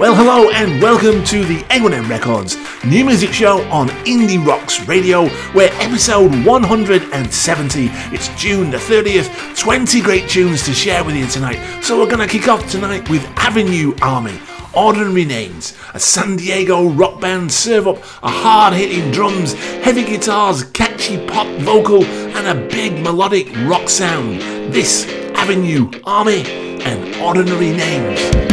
Well, hello and welcome to the A1M Records new music show on Indie Rocks Radio. We're episode 170. It's June the 30th. 20 great tunes to share with you tonight. So we're going to kick off tonight with Avenue Army. Ordinary Names, a San Diego rock band serve up a hard hitting drums, heavy guitars, catchy pop vocal, and a big melodic rock sound. This Avenue Army and Ordinary Names.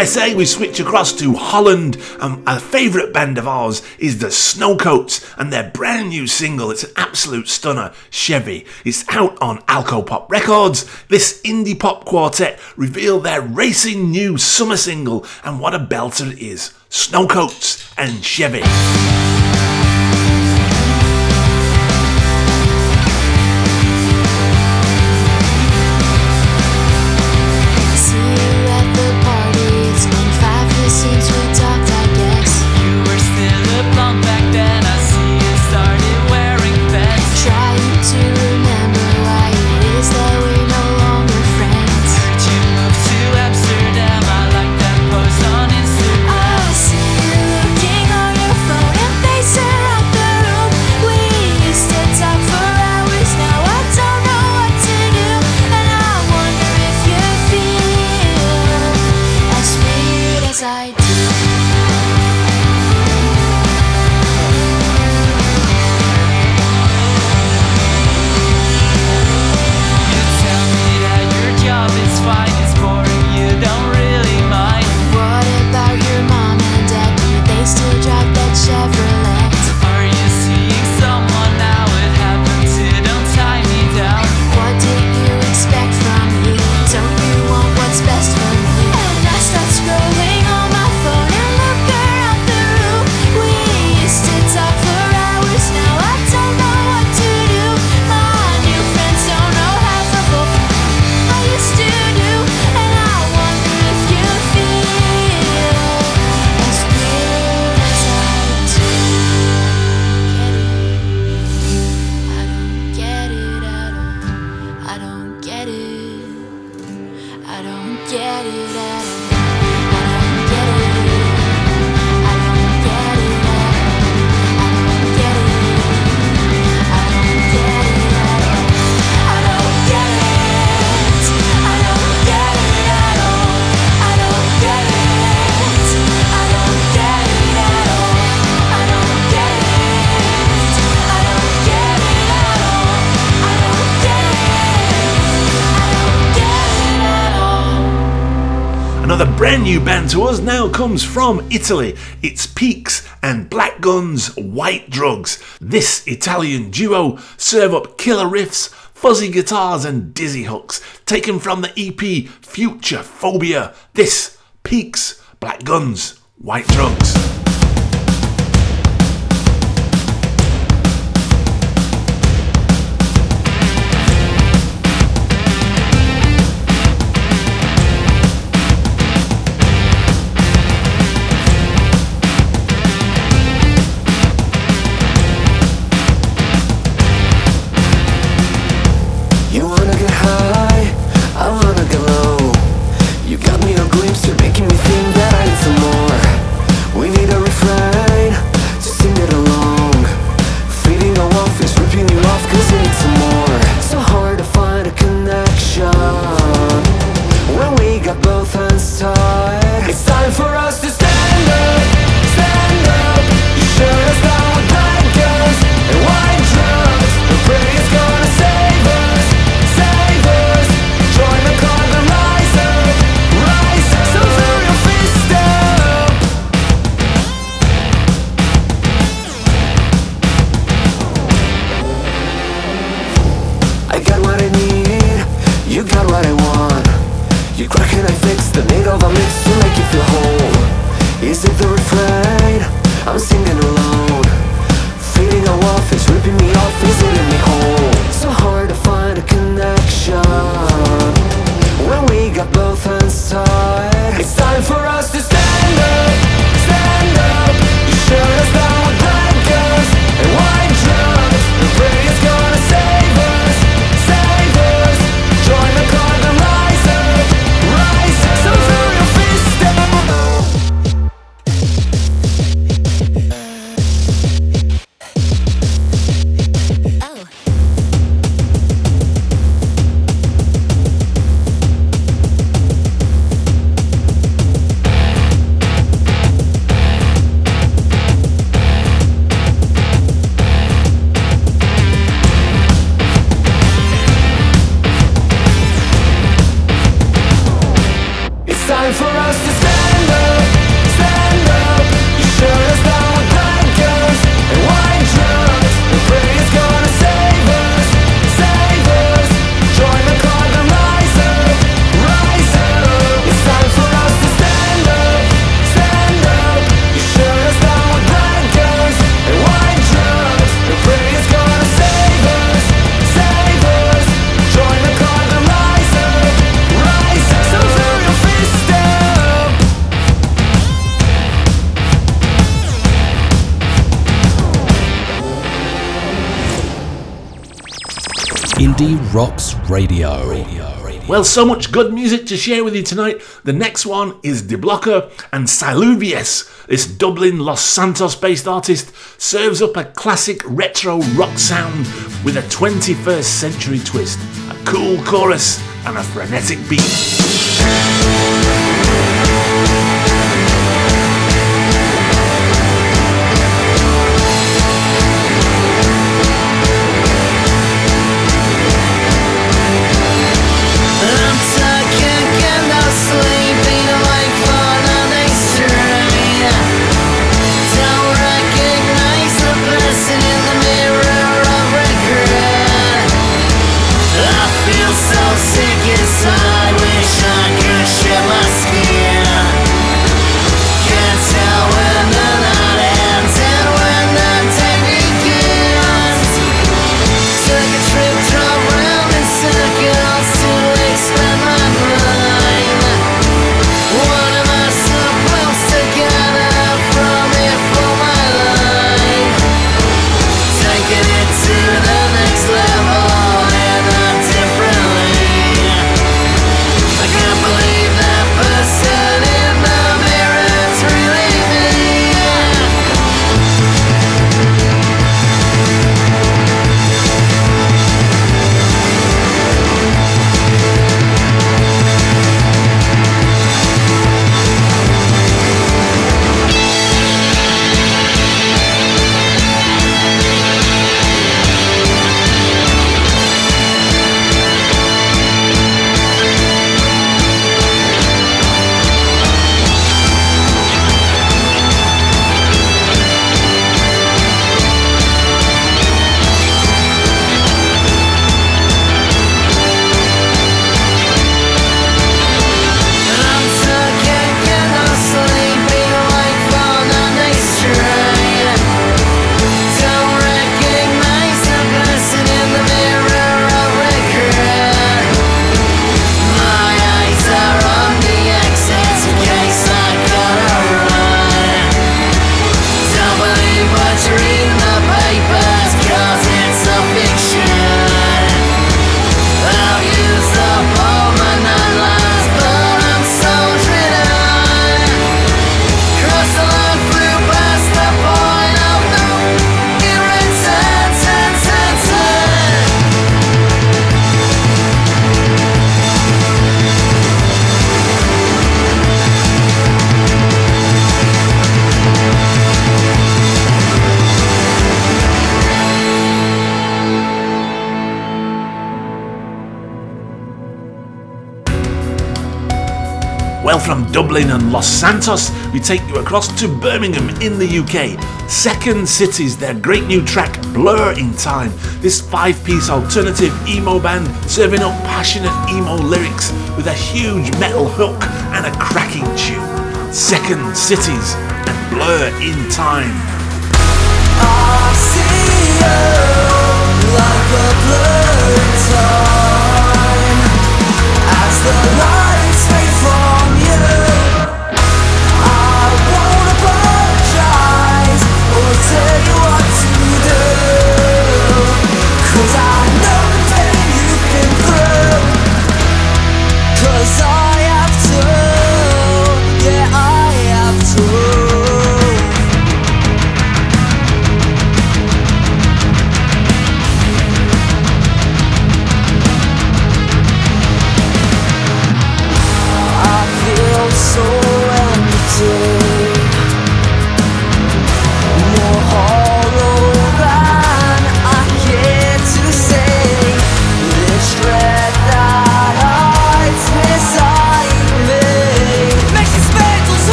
USA, we switch across to Holland. Um, a favourite band of ours is the Snowcoats and their brand new single. It's an absolute stunner, Chevy. It's out on Alcopop Records. This indie pop quartet reveal their racing new summer single, and what a belter it is Snowcoats. and Chevy. To us now comes from Italy. It's Peaks and Black Guns White Drugs. This Italian duo serve up killer riffs, fuzzy guitars, and dizzy hooks, taken from the EP Future Phobia. This Peaks, Black Guns, White Drugs. Rocks Radio. Well, so much good music to share with you tonight. The next one is DeBlocka and Silouviesce. This Dublin Los Santos based artist serves up a classic retro rock sound with a 21st century twist, a cool chorus, and a frenetic beat. Dublin and Los Santos, we take you across to Birmingham in the UK. Second Cities, their great new track, Blur in Time. This five piece alternative emo band serving up passionate emo lyrics with a huge metal hook and a cracking tune. Second Cities and Blur in Time. Like a blur in time as the light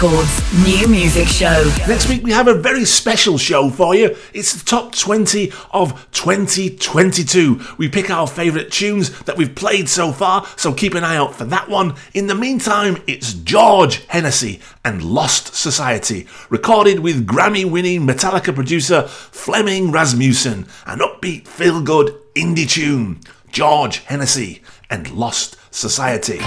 Records new music show. Next week we have a very special show for you. It's the top 20 of 2022. We pick our favourite tunes that we've played so far, so keep an eye out for that one. In the meantime, it's George Hennessey and Lost Society, recorded with Grammy winning Metallica producer Flemming Rasmussen, an upbeat, feel good indie tune. George Hennessey and Lost Society.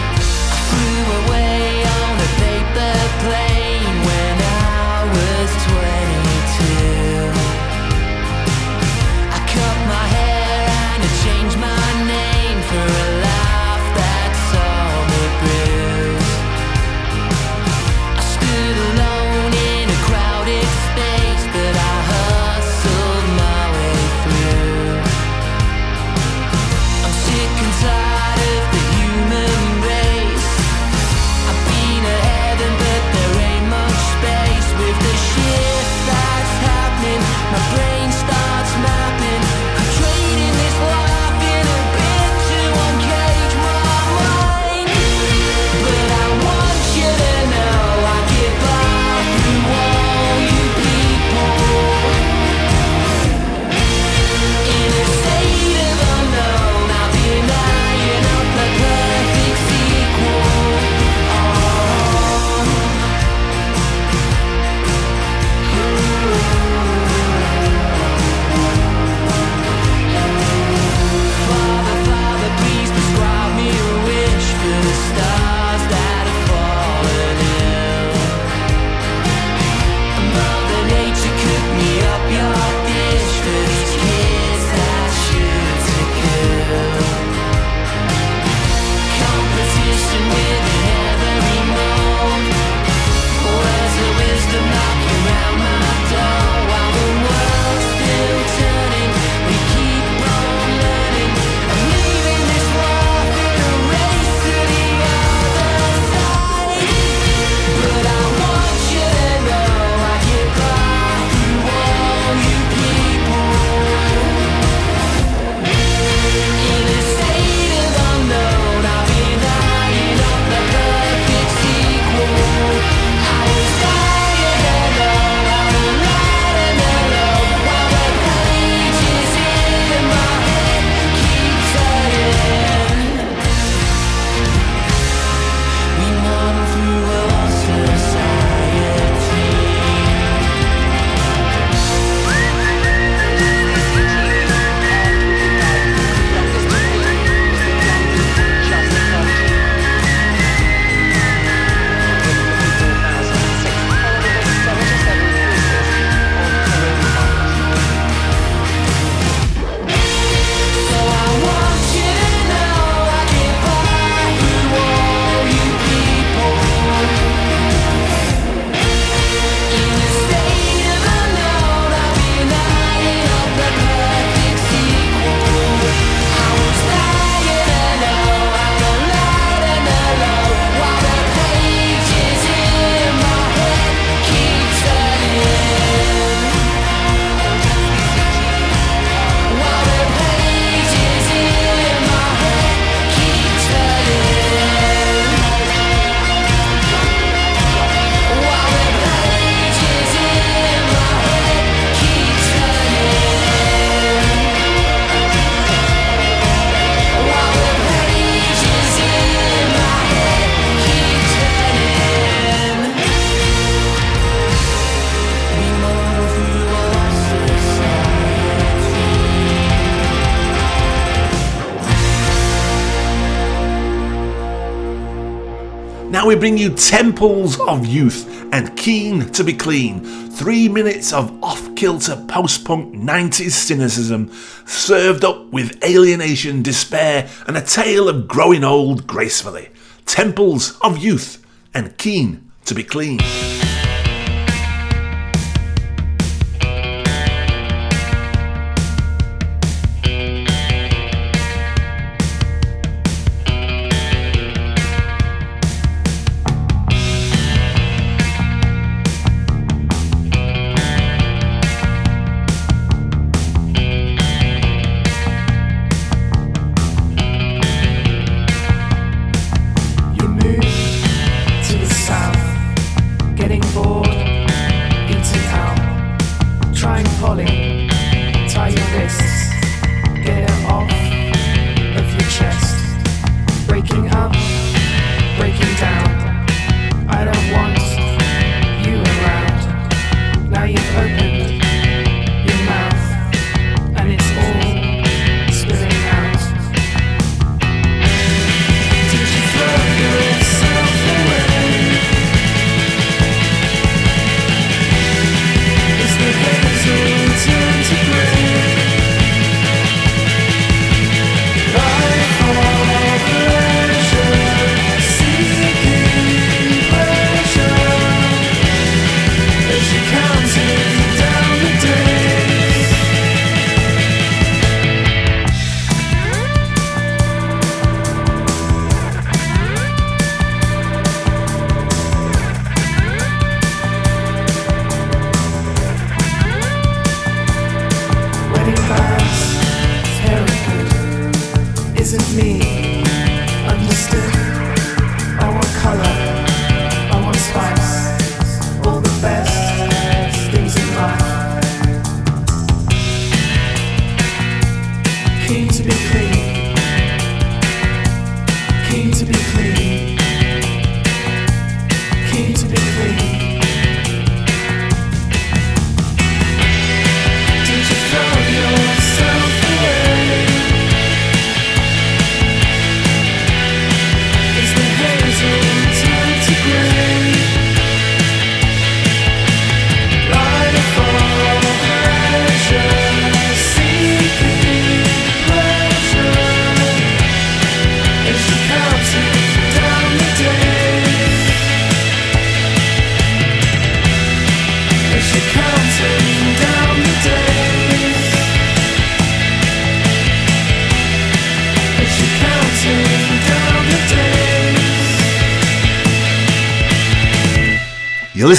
We bring you Temples of Youth and Keen to be Clean. Three minutes of off kilter post punk 90s cynicism, served up with alienation, despair, and a tale of growing old gracefully. Temples of Youth and Keen to be Clean.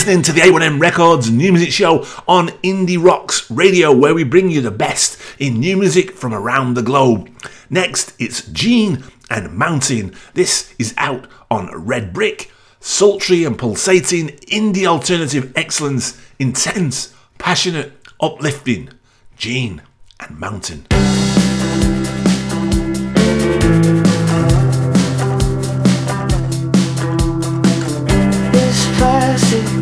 listening to the A1M Records New Music Show on Indie Rocks Radio, where we bring you the best in new music from around the globe. Next, it's Jeen and Mountain. This is out on Red Brick. Sultry and pulsating indie alternative excellence, intense, passionate, uplifting. Jeen and Mountain. Classic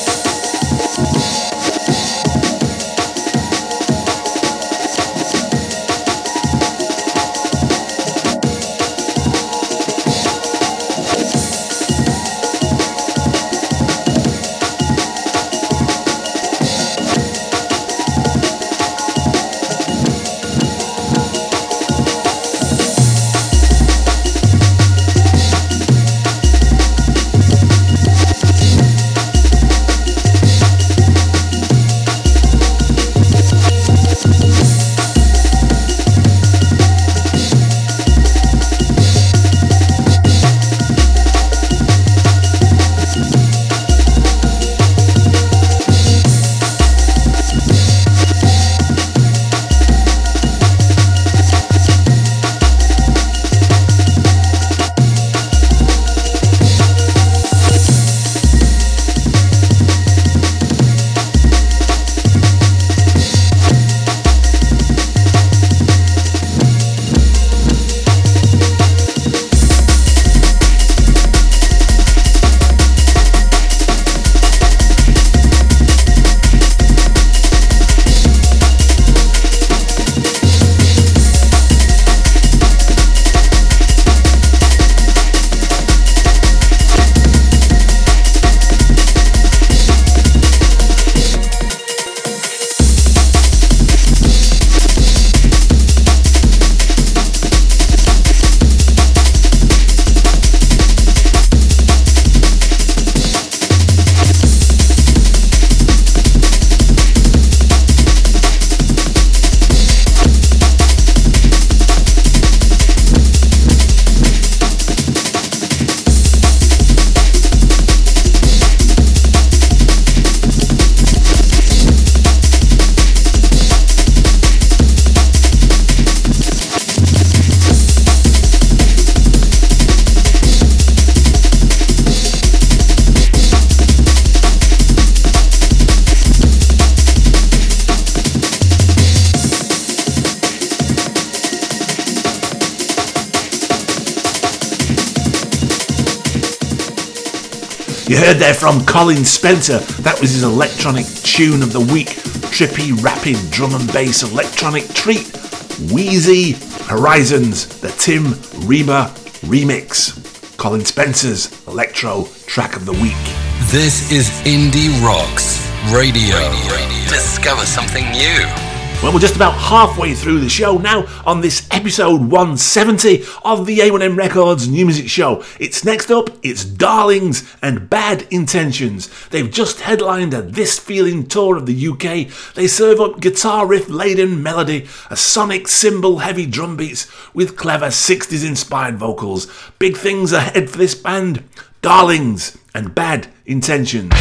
Heard there from Colin Spencer. That was his electronic tune of the week. Trippy, rapid drum and bass electronic treat. Wheez-ie Horizons, the Tim Reba remix. Colin Spencer's electro track of the week. This is Indie Rocks Radio. Radio. Discover something new. Well, we're just about halfway through the show now on this episode 170 of the A1M Records New Music Show. It's next up, it's Darlings and Bad Intentions. They've just headlined a This Feeling tour of the UK. They serve up guitar riff laden melody, a sonic cymbal heavy drum beats with clever 60s inspired vocals. Big things ahead for this band. Darlings and Bad Intentions.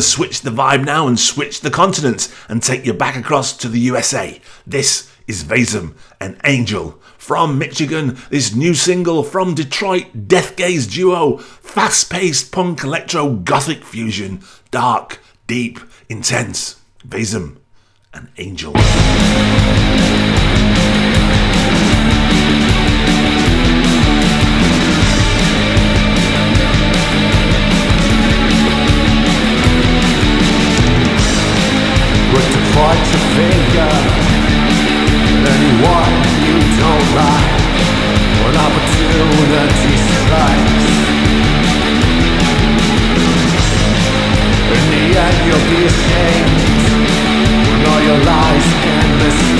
to switch the vibe now and switch the continent and take you back across to the USA. This is Vazum and Angel from Michigan. This new single from Detroit, Death Gaze duo, fast paced punk electro gothic fusion, dark, deep, intense. Vazum and Angel. point your finger at anyone you don't like when opportunity strikes. In the end, you'll be ashamed when all your lies and mistakes.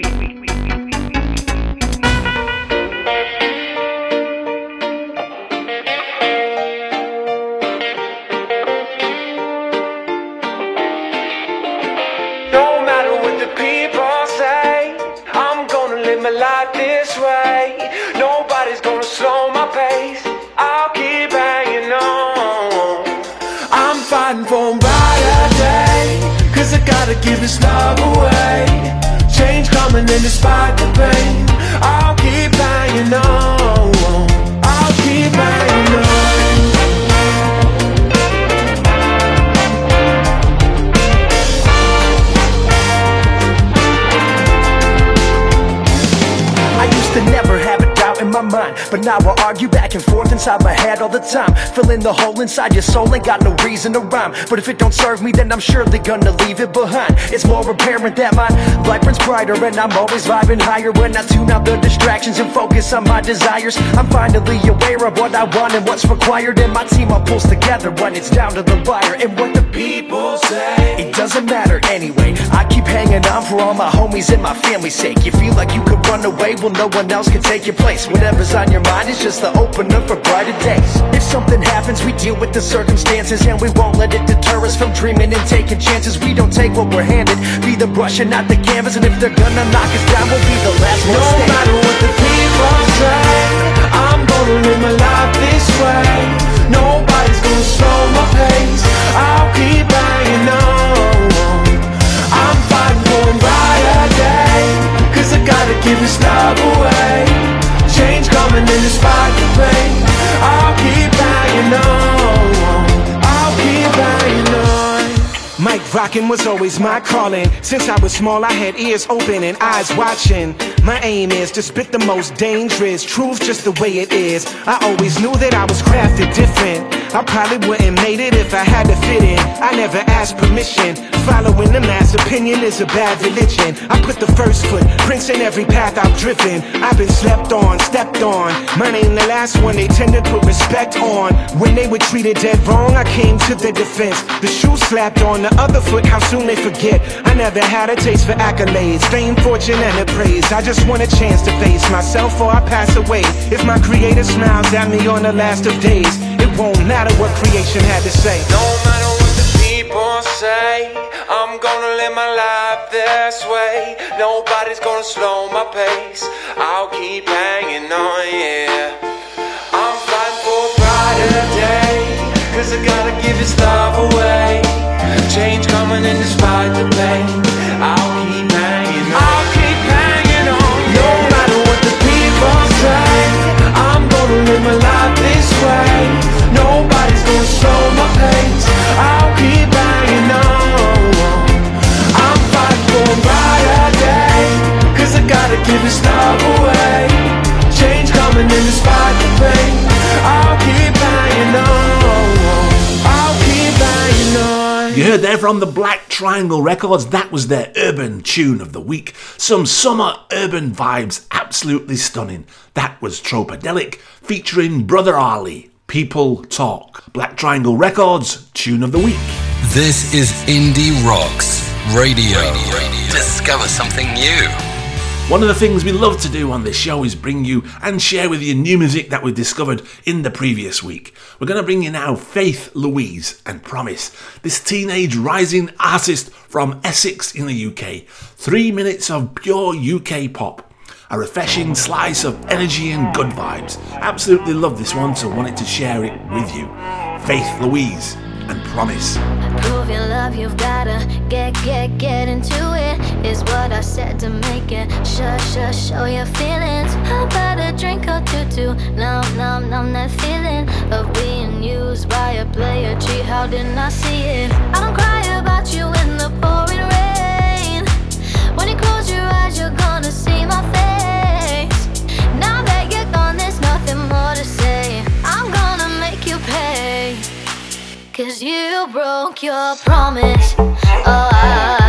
But now I argue back and forth inside my head all the time. Filling the hole inside your soul ain't got no reason to rhyme. But if it don't serve me then I'm surely gonna leave it behind. It's more apparent that my light burns brighter And I'm always vibing higher. When I tune out the distractions And focus on my desires I'm finally aware of what I want and what's required. And my team all pulls together when it's down to the wire. And what the people say It doesn't matter anyway. I keep hanging on for all my homies and my family's sake. You feel like you could run away, well no one else can take your place. Whatever's on your mind is just the opener for brighter days. If something happens, we deal with the circumstances And we won't let it deter us from dreaming and taking chances. We don't take what we're handed, be the brush and not the canvas. And if they're gonna knock us down, we'll be the last one No matter what the people say I'm gonna live my life this way. Nobody's gonna slow my pace. I'll keep hanging on. I'm fighting for a brighter day Cause I gotta give this love away coming in despite the pain I'll keep hanging on. I'll keep hanging on Mike rockin' was always my calling. Since I was small, I had ears open and eyes watching. My aim is to spit the most dangerous truth just the way it is. I always knew that I was crafted different. I probably wouldn't made it if I had to fit in. I never asked permission. Following the mass opinion is a bad religion. I put the first foot, prints in every path I've driven. I've been slept on, stepped on. Mine ain't the last one they tend to put respect on. When they were treated dead wrong, I came to the defense. The shoe slapped on the other how soon they forget. I never had a taste for accolades, fame, fortune, and praise. I just want a chance to face myself or I pass away. If my creator smiles at me on the last of days, it won't matter what creation had to say. No matter what the people say, I'm gonna live my life this way. Nobody's gonna slow my pace. I'll keep hanging on, yeah. I'm fighting for a brighter day. Cause I gotta give this love away. Change coming in despite the pain. I'll keep hanging on. I'll keep hanging on. No matter what the people say, I'm gonna live my life this way. Nobody's gonna slow my pace. I'll keep hanging on. I'm fighting for a brighter day. Cause I gotta give this love away. Change coming in despite the pain. You heard there from the Black Triangle Records. That was their urban tune of the week. Some summer urban vibes, absolutely stunning. That was Tropodelic featuring Brother Ali. People Talk. Black Triangle Records, tune of the week. This is Indie Rocks radio Radio. Discover something new. One of the things we love to do on this show is bring you and share with you new music that we've discovered in the previous week. We're going to bring you now Faith Louise and Promise, this teenage rising artist from Essex in the UK. Three minutes of pure UK pop. A refreshing slice of energy and good vibes. Absolutely love this one, so wanted to share it with you. Faith Louise and Promise. Prove your love, you've gotta get, get, get into it. Is what I said to make it. Show, show, show your feelings. How about a drink or two, too? Numb, numb, numb that feeling of being used by a player. Gee, how didn't I see it? I don't cry about you in the pouring rain. When you close your eyes, you're gonna see my face. Now that you're gone, there's nothing more to say. Cause you broke your promise. Oh, I.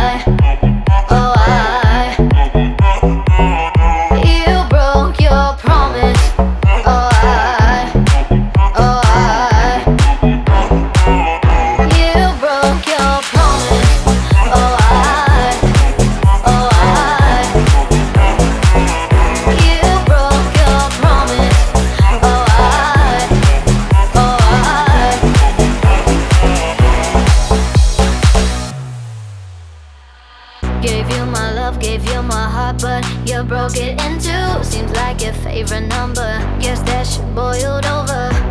broke it into seems like your favorite number. Guess that shit boiled over.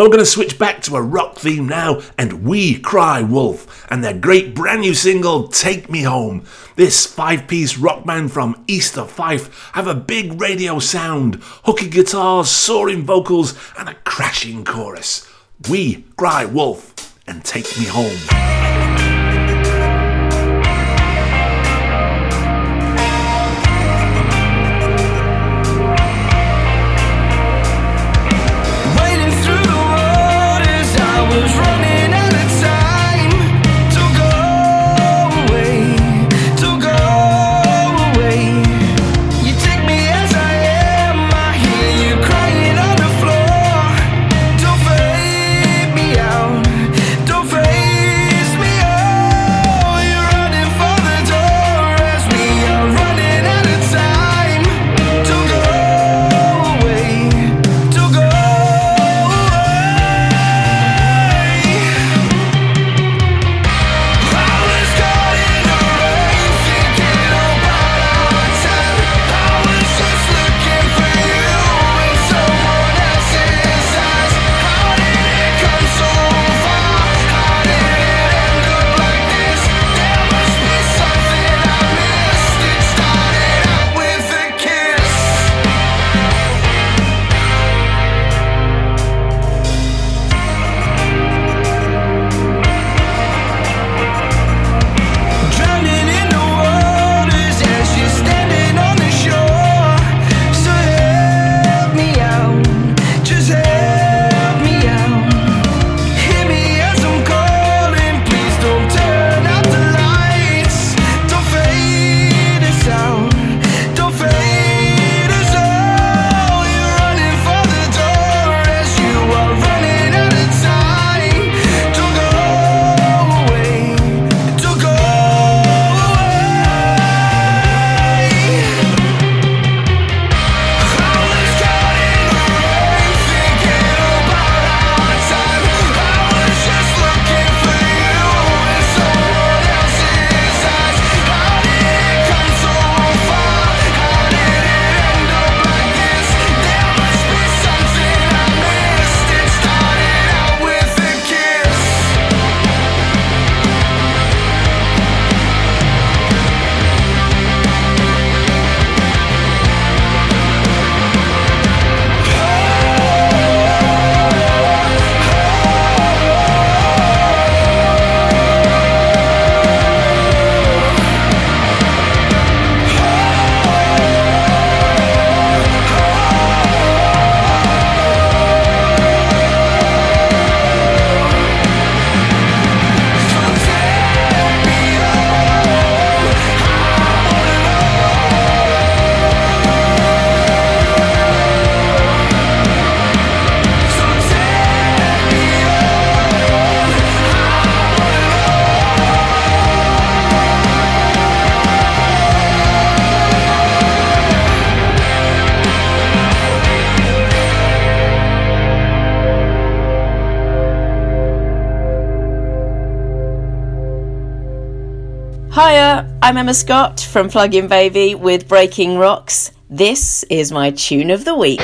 Well, we're going to switch back to a rock theme now and We Cry Wolf and their great brand new single, Take Me Home. This five piece rock band from east of Fife have a big radio sound, hooky guitars, soaring vocals, and a crashing chorus. We Cry Wolf and Take Me Home. Emma Scott from Plug-in Baby with Breaking Rocks. This is my tune of the week.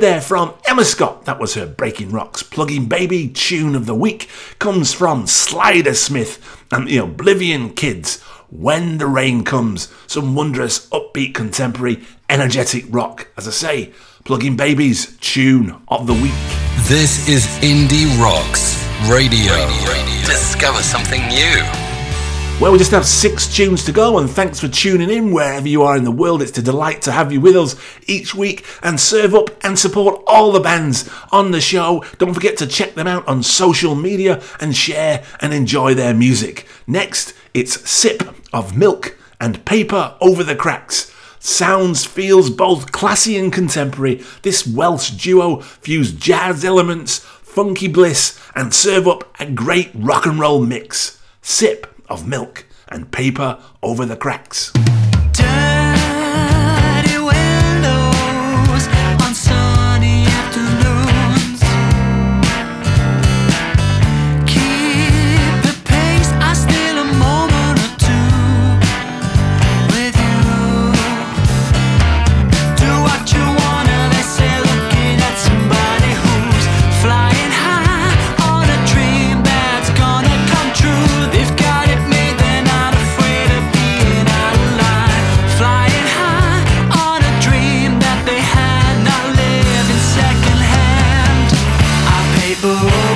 Heard there from Emma Scott. That was her Breaking Rocks Plug-in Baby tune of the week. Comes from Slyder Smith and the Oblivion Kids. When the rain comes, some wondrous, upbeat, contemporary, energetic rock. As I say, Plug-in Baby's tune of the week. This is Indie Rocks Radio. Discover something new. Well, we just have six tunes to go, and thanks for tuning in wherever you are in the world. It's a delight to have you with us each week and serve up and support all the bands on the show. Don't forget to check them out on social media and share and enjoy their music. Next, it's Sip of Milk and Paper Over the Cracks. Sounds, feels both classy and contemporary. This Welsh duo fuse jazz elements, funky bliss, and serve up a great rock and roll mix. Sip of milk and paper over the cracks. Dirty people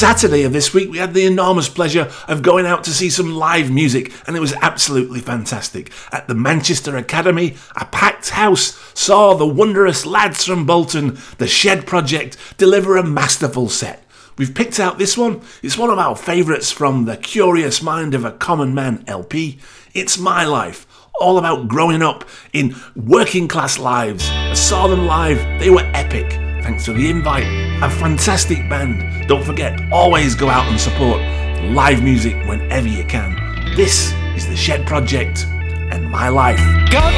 Saturday of this week, we had the enormous pleasure of going out to see some live music, and it was absolutely fantastic. At the Manchester Academy, a packed house saw the wondrous lads from Bolton, the Shed Project, deliver a masterful set. We've picked out this one. It's one of our favourites from the Curious Mind of a Common Man LP. It's My Life, all about growing up in working class lives. I saw them live, they were epic. Thanks for the invite. A fantastic band. Don't forget, always go out and support live music whenever you can. This is the Shed Project and My Life. Got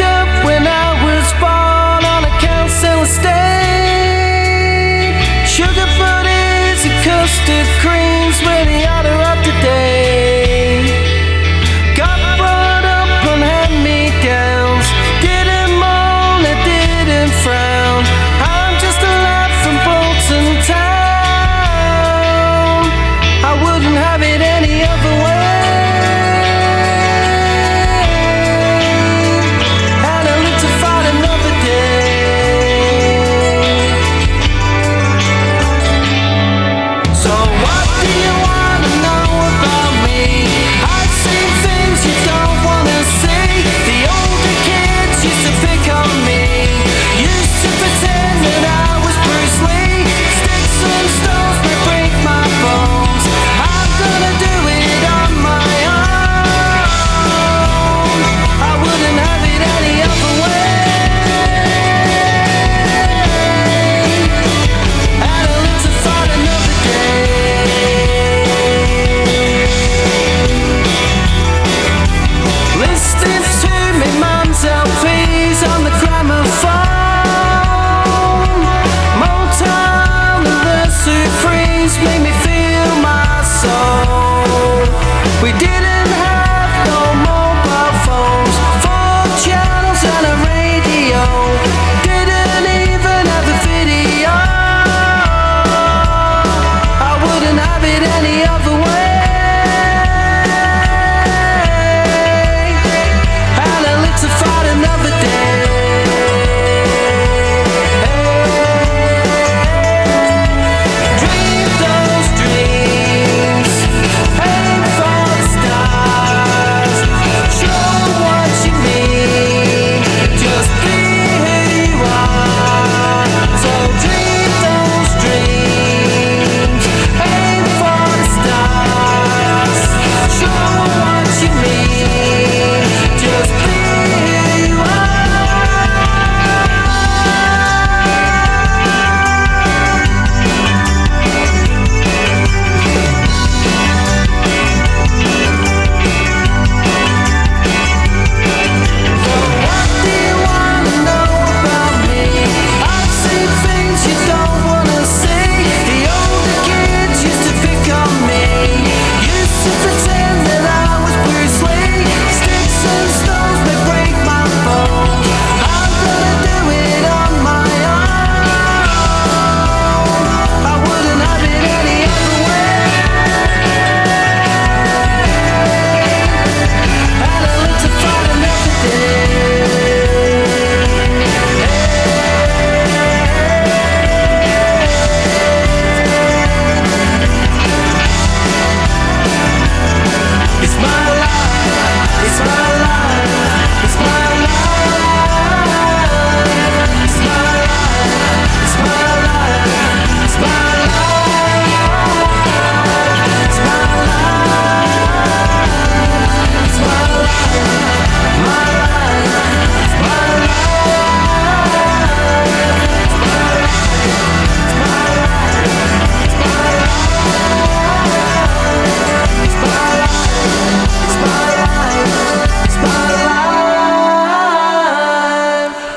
up when I was born on a council estate. Sugar and custard creams were the order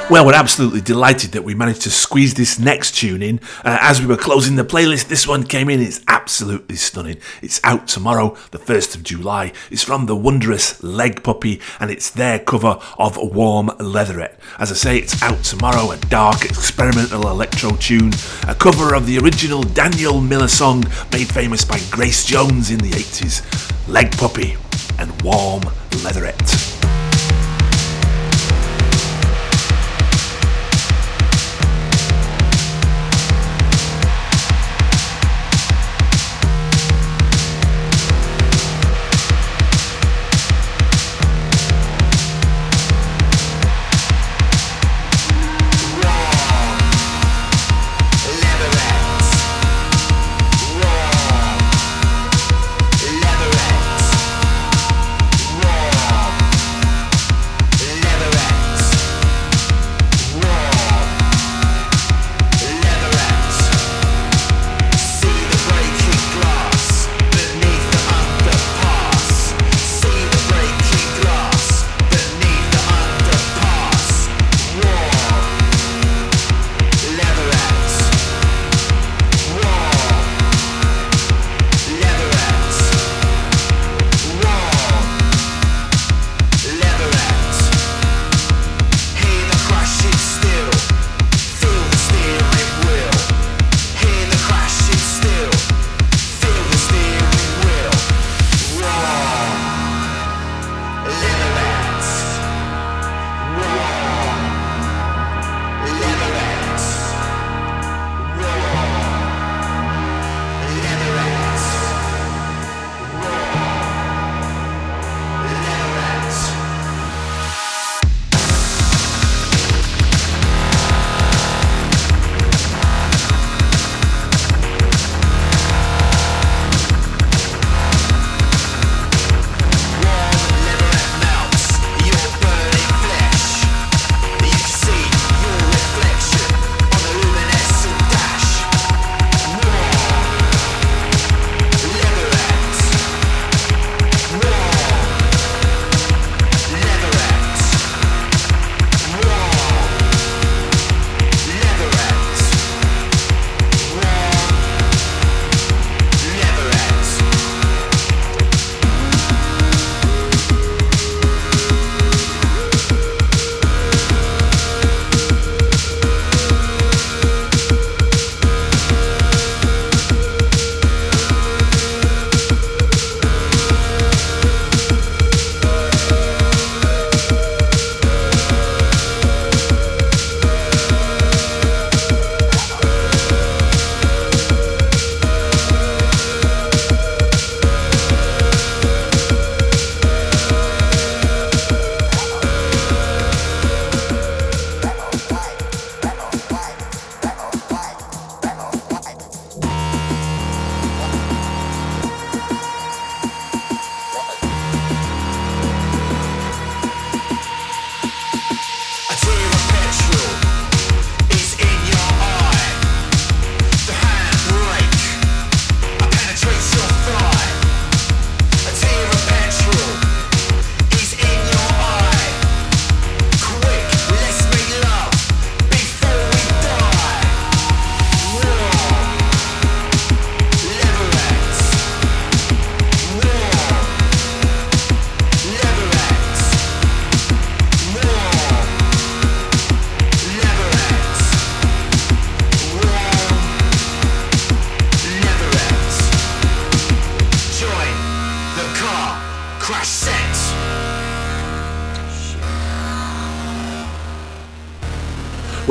Well, we're absolutely delighted that we managed to squeeze this next tune in. Uh, as we were closing the playlist, this one came in. It's absolutely stunning. It's out tomorrow, the 1st of July. It's from the wondrous Leg Puppy, and it's their cover of Warm Leatherette. As I say, it's out tomorrow, a dark experimental electro tune, a cover of the original Daniel Miller song made famous by Grace Jones in the 80s. Leg Puppy and Warm Leatherette.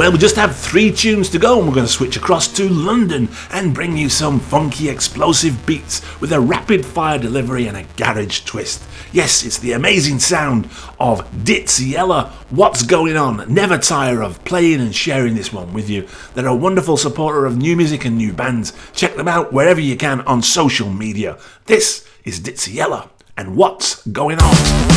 Well, we just have three tunes to go, and we're going to switch across to London and bring you some funky, explosive beats with a rapid fire delivery and a garage twist. Yes, it's the amazing sound of Ditsea Yella. What's going on? Never tire of playing and sharing this one with you. They're a wonderful supporter of new music and new bands. Check them out wherever you can on social media. This is Ditsea Yella, and what's going on?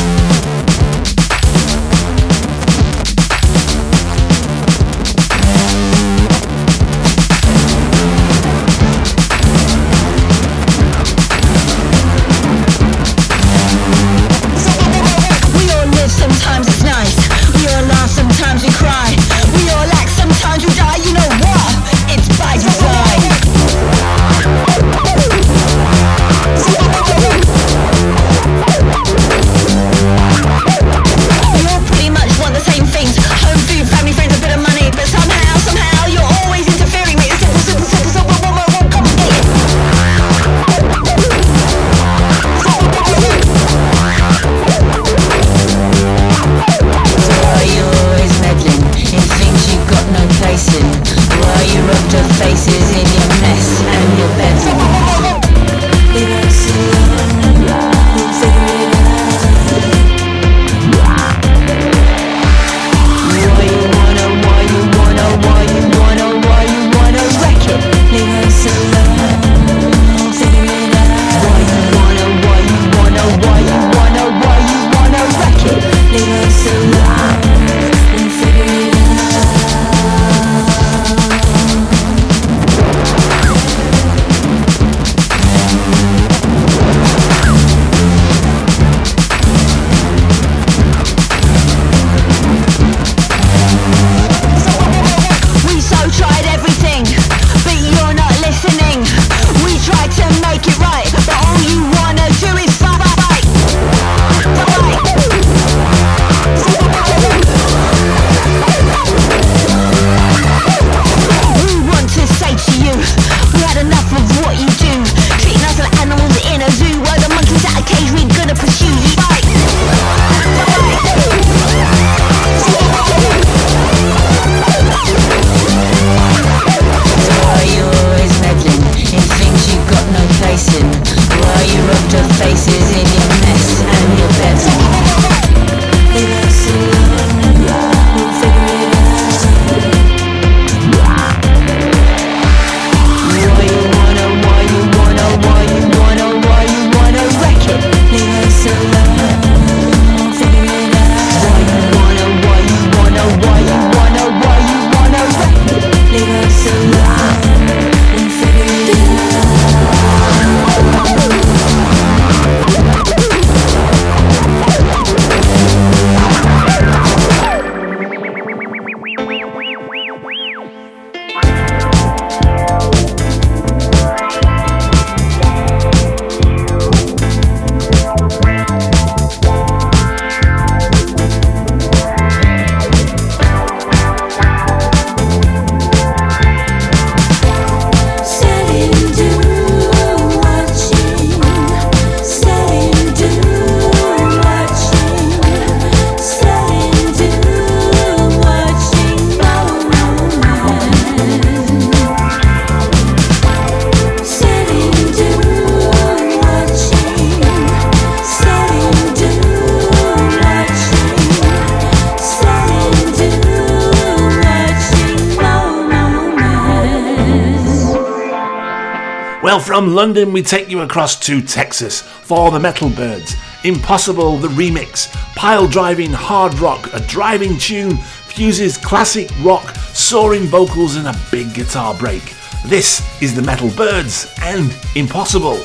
From London, we take you across to Texas for the Metal Byrds. Impossible, the remix. Pile driving hard rock, a driving tune, fuses classic rock, soaring vocals, and a big guitar break. This is the Metal Byrds and Impossible.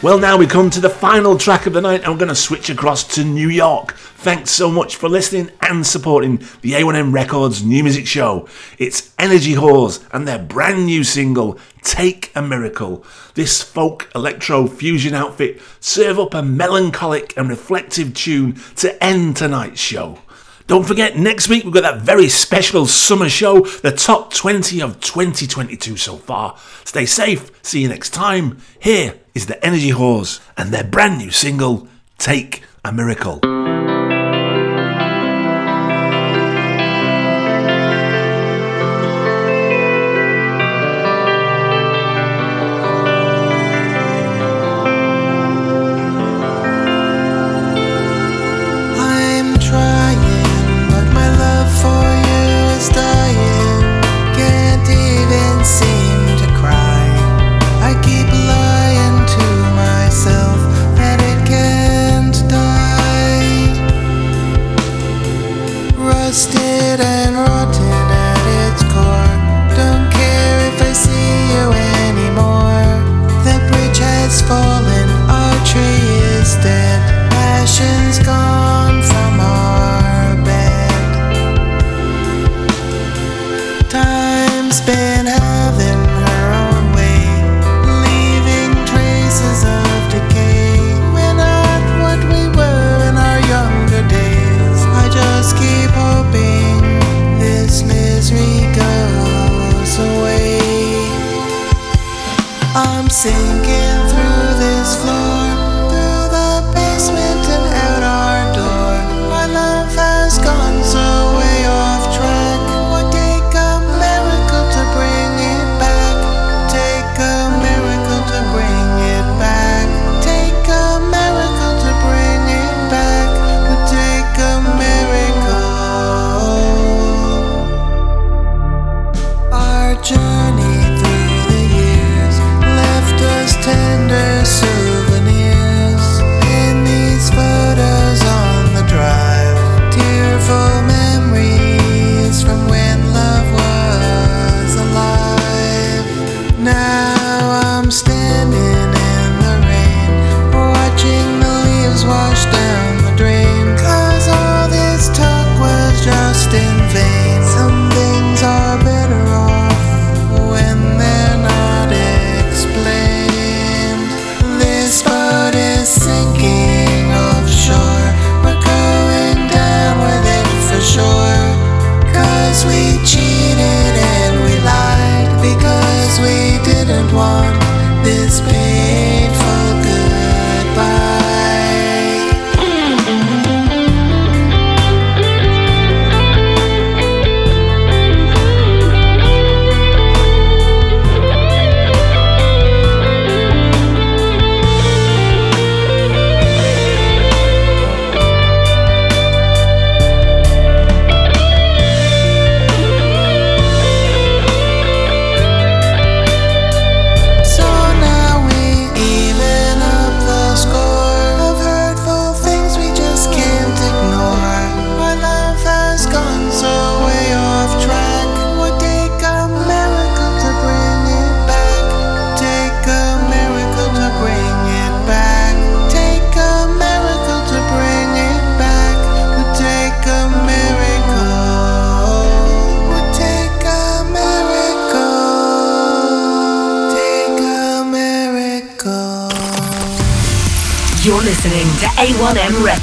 Well, now we come to the final track of the night, and we're going to switch across to New York. Thanks so much for listening and supporting the A1M Records new music show. It's Energy Whores and their brand new single, Take a Miracle. This folk electro fusion outfit serve up a melancholic and reflective tune to end tonight's show. Don't forget, next week we've got that very special summer show, the top 20 of 2022 so far. Stay safe, see you next time. Here is the Energy Whores and their brand new single, Take a Miracle.